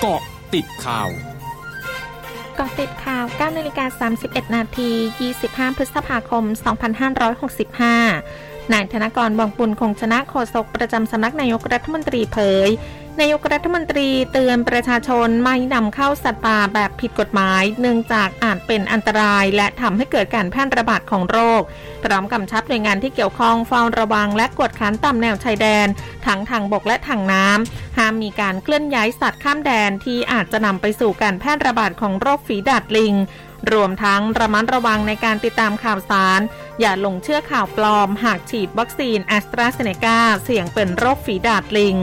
เกาะติดข่าวกาะติดข่าว 9นาฬิกา31 นาที 25 พฤษภาคม 2565 นายธนกรบางปุลคงชนะโฆษกประจำสำนักนายกรัฐมนตรีเผย นายกรัฐมนตรีเตือนประชาชนไม่นำเข้าสัตว์ป่าแบบผิดกฎหมาย เนื่องจากอาจเป็นอันตรายและทำให้เกิดการแพร่ระบาดของโรค พร้อมกำชับหน่วยงานที่เกี่ยวข้องเฝ้าระวังและกดขันตามแนวชายแดน ทั้งทางบกและทางน้ำห้ามมีการเคลื่อนย้ายสัตว์ข้ามแดนที่อาจจะนำไปสู่การแพร่ระบาดของโรคฝีดาษลิง รวมทั้งระมัดระวังในการติดตามข่าวสาร อย่าหลงเชื่อข่าวปลอม หากฉีดวัคซีนแอสตราเซเนกาเสี่ยงเป็นโรคฝีดาษลิง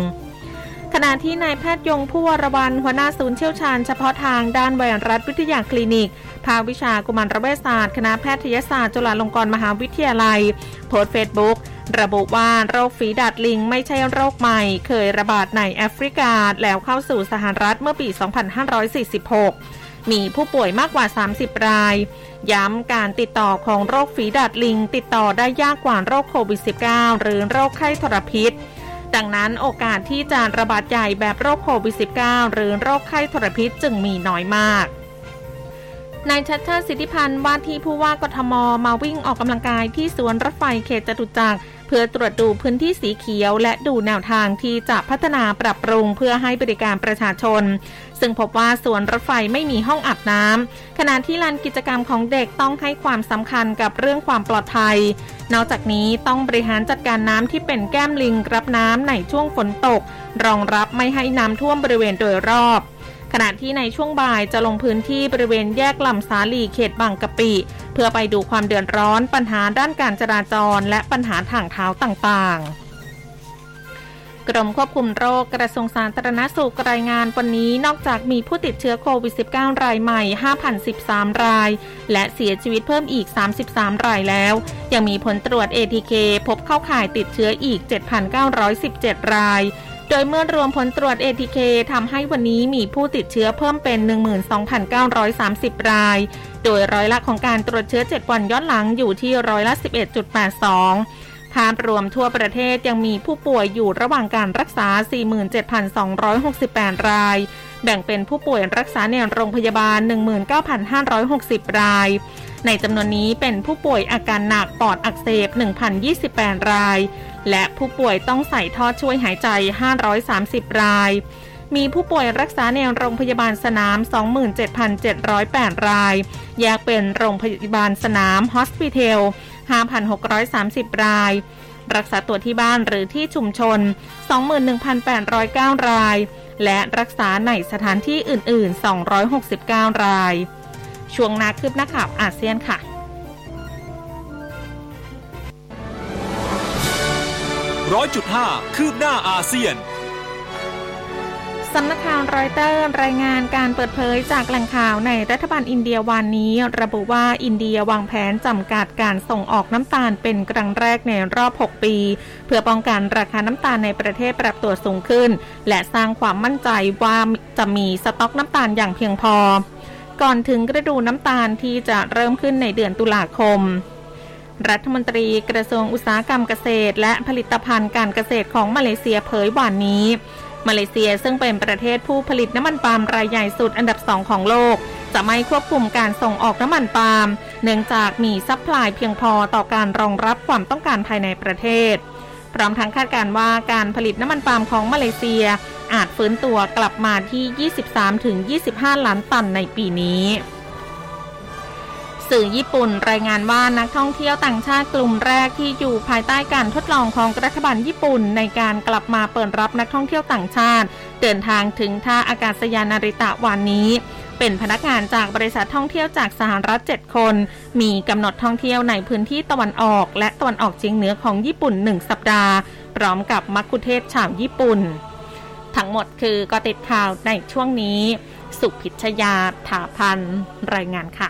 ขณะที่นายแพทย์ยง ภู่วรวรรณหัวหน้าศูนย์เชี่ยวชาญเฉพาะทางด้านไวรัสวิทยาคลินิก ภาควิชากุมารเวชศาสตร์ คณะแพทยศาสตร์จุฬาลงกรณ์มหาวิทยาลัย โพสต์เฟซบุ๊กระบุว่าโรคฝีดาดลิงไม่ใช่โรคใหม่ เคยระบาดในแอฟริกาแล้วเข้าสู่สหรัฐเมื่อปี 2546 มีผู้ป่วยมากกว่า 30 ราย ย้ำการติดต่อของโรคฝีดาดลิง ติดต่อได้ยากกว่าโรคโควิด -19 หรือโรคไข้ทรพิษ ดังนั้นโอกาสที่จะระบาดใหญ่แบบโรคโควิด -19 หรือโรคไข้ทรพิษจึงมีน้อยมากนายชัดชาติสิทธิพันธ์ว่าที่ผู้ว่ากทมมาวิ่งออกกำลังกายที่สวนรถไฟเขตจตุจักร เพื่อตรวจดูพื้นที่สีเขียว และดูแนวทางที่จะพัฒนาปรับปรุงเพื่อให้บริการประชาชน ซึ่งพบว่าสวนรถไฟไม่มีห้องอาบน้ำขณะที่ลานกิจกรรมของเด็กต้องให้ความสำคัญกับเรื่องความปลอดภัย นอกจากนี้ต้องบริหารจัดการน้ำที่เป็นแก้มลิงรับน้ำในช่วงฝนตก รองรับไม่ให้น้ำท่วมบริเวณโดยรอบ ขณะที่ในช่วงบ่ายจะลงพื้นที่บริเวณแยกลำสาลีเขตบางกะปิ เพื่อไปดูความเดือดร้อนปัญหาด้านการจราจร และปัญหาทางเท้าต่างๆกรมควบคุมโรคกระทรวงสาธารณสุขรายงานวันนี้นอกจากมีผู้ติดเชื้อโควิด -19 รายใหม่ 5,013 ราย และเสียชีวิตเพิ่มอีก 33 รายแล้ว ยังมีผลตรวจ ATK พบเข้าข่ายติดเชื้ออีก 7,917 ราย โดยเมื่อรวมผลตรวจ ATK ทำให้วันนี้มีผู้ติดเชื้อเพิ่มเป็น 12,930 ราย โดยร้อยละของการตรวจเชื้อ 7 วันย้อนหลังอยู่ที่ร้อยละ 11.82 ภาพรวมทั่วประเทศยังมีผู้ป่วยอยู่ระหว่างการรักษา 47,268 ราย แบ่งเป็นผู้ป่วยรักษาในโรงพยาบาล 19,560 ราย ในจำนวนนี้เป็นผู้ป่วยอาการหนักปอดอักเสบ 1,028 ราย และผู้ป่วยต้องใส่ท่อช่วยหายใจ 530 ราย มีผู้ป่วยรักษาในโรงพยาบาลสนาม 27,708 ราย แยกเป็นโรงพยาบาลสนามฮอสพิทอล5,630 ราย รักษาตัวที่บ้านหรือที่ชุมชน 21,809 ราย และรักษาในสถานที่อื่น ๆ 269 ราย ช่วงนาคืบหน้าข่าวอาเซียนค่ะร้อยจุดห้าคืบหน้าอาเซียนสำนักข่าวรอยเตอร์รายงานการเปิดเผยจากแหล่งข่าวในรัฐบาลอินเดียวันนี้ ระบุว่าอินเดียวางแผนจำกัดการส่งออกน้ำตาลเป็นครั้งแรกในรอบ 6 ปี เพื่อป้องกันราคาน้ำตาลในประเทศปรับตัวสูงขึ้น และสร้างความมั่นใจว่าจะมีสต็อกน้ำตาลอย่างเพียงพอ ก่อนถึงฤดูน้ำตาลที่จะเริ่มขึ้นในเดือนตุลาคม รัฐมนตรีกระทรวงอุตสาหกรรมเกษตร และผลิตภัณฑ์การเกษตรของมาเลเซียเผยวันนี้ มาเลเซียซึ่งเป็นประเทศผู้ผลิตน้ำมันปาล์มรายใหญ่สุดอันดับสองของโลก จะไม่ควบคุมการส่งออกน้ำมันปาล์มเนื่องจากมีซัพพลายเพียงพอต่อการรองรับความต้องการภายในประเทศ พร้อมทั้งคาดการว่าการผลิตน้ำมันปาล์มของมาเลเซีย อาจฟื้นตัวกลับมาที่ 23-25 ล้านตันในปีนี้สื่อญี่ปุ่นรายงานว่านักท่องเที่ยวต่างชาติกลุ่มแรกที่อยู่ภายใต้การทดลองของรัฐบาลญี่ปุ่น ในการกลับมาเปิดรับนักท่องเที่ยวต่างชาติ เดินทางถึงท่าอากาศยานนาริตะวันนี้ เป็นพนักงานจากบริษัทท่องเที่ยวจากสหรัฐ 7 คน มีกำหนดท่องเที่ยวในพื้นที่ตะวันออก และตะวันออกเฉียงเหนือของญี่ปุ่น 1 สัปดาห์ พร้อมกับมักคุเทศชาวญี่ปุ่น ทั้งหมดคือก็ติดข่าวในช่วงนี้ สุพิชยาถาพันรายงานค่ะ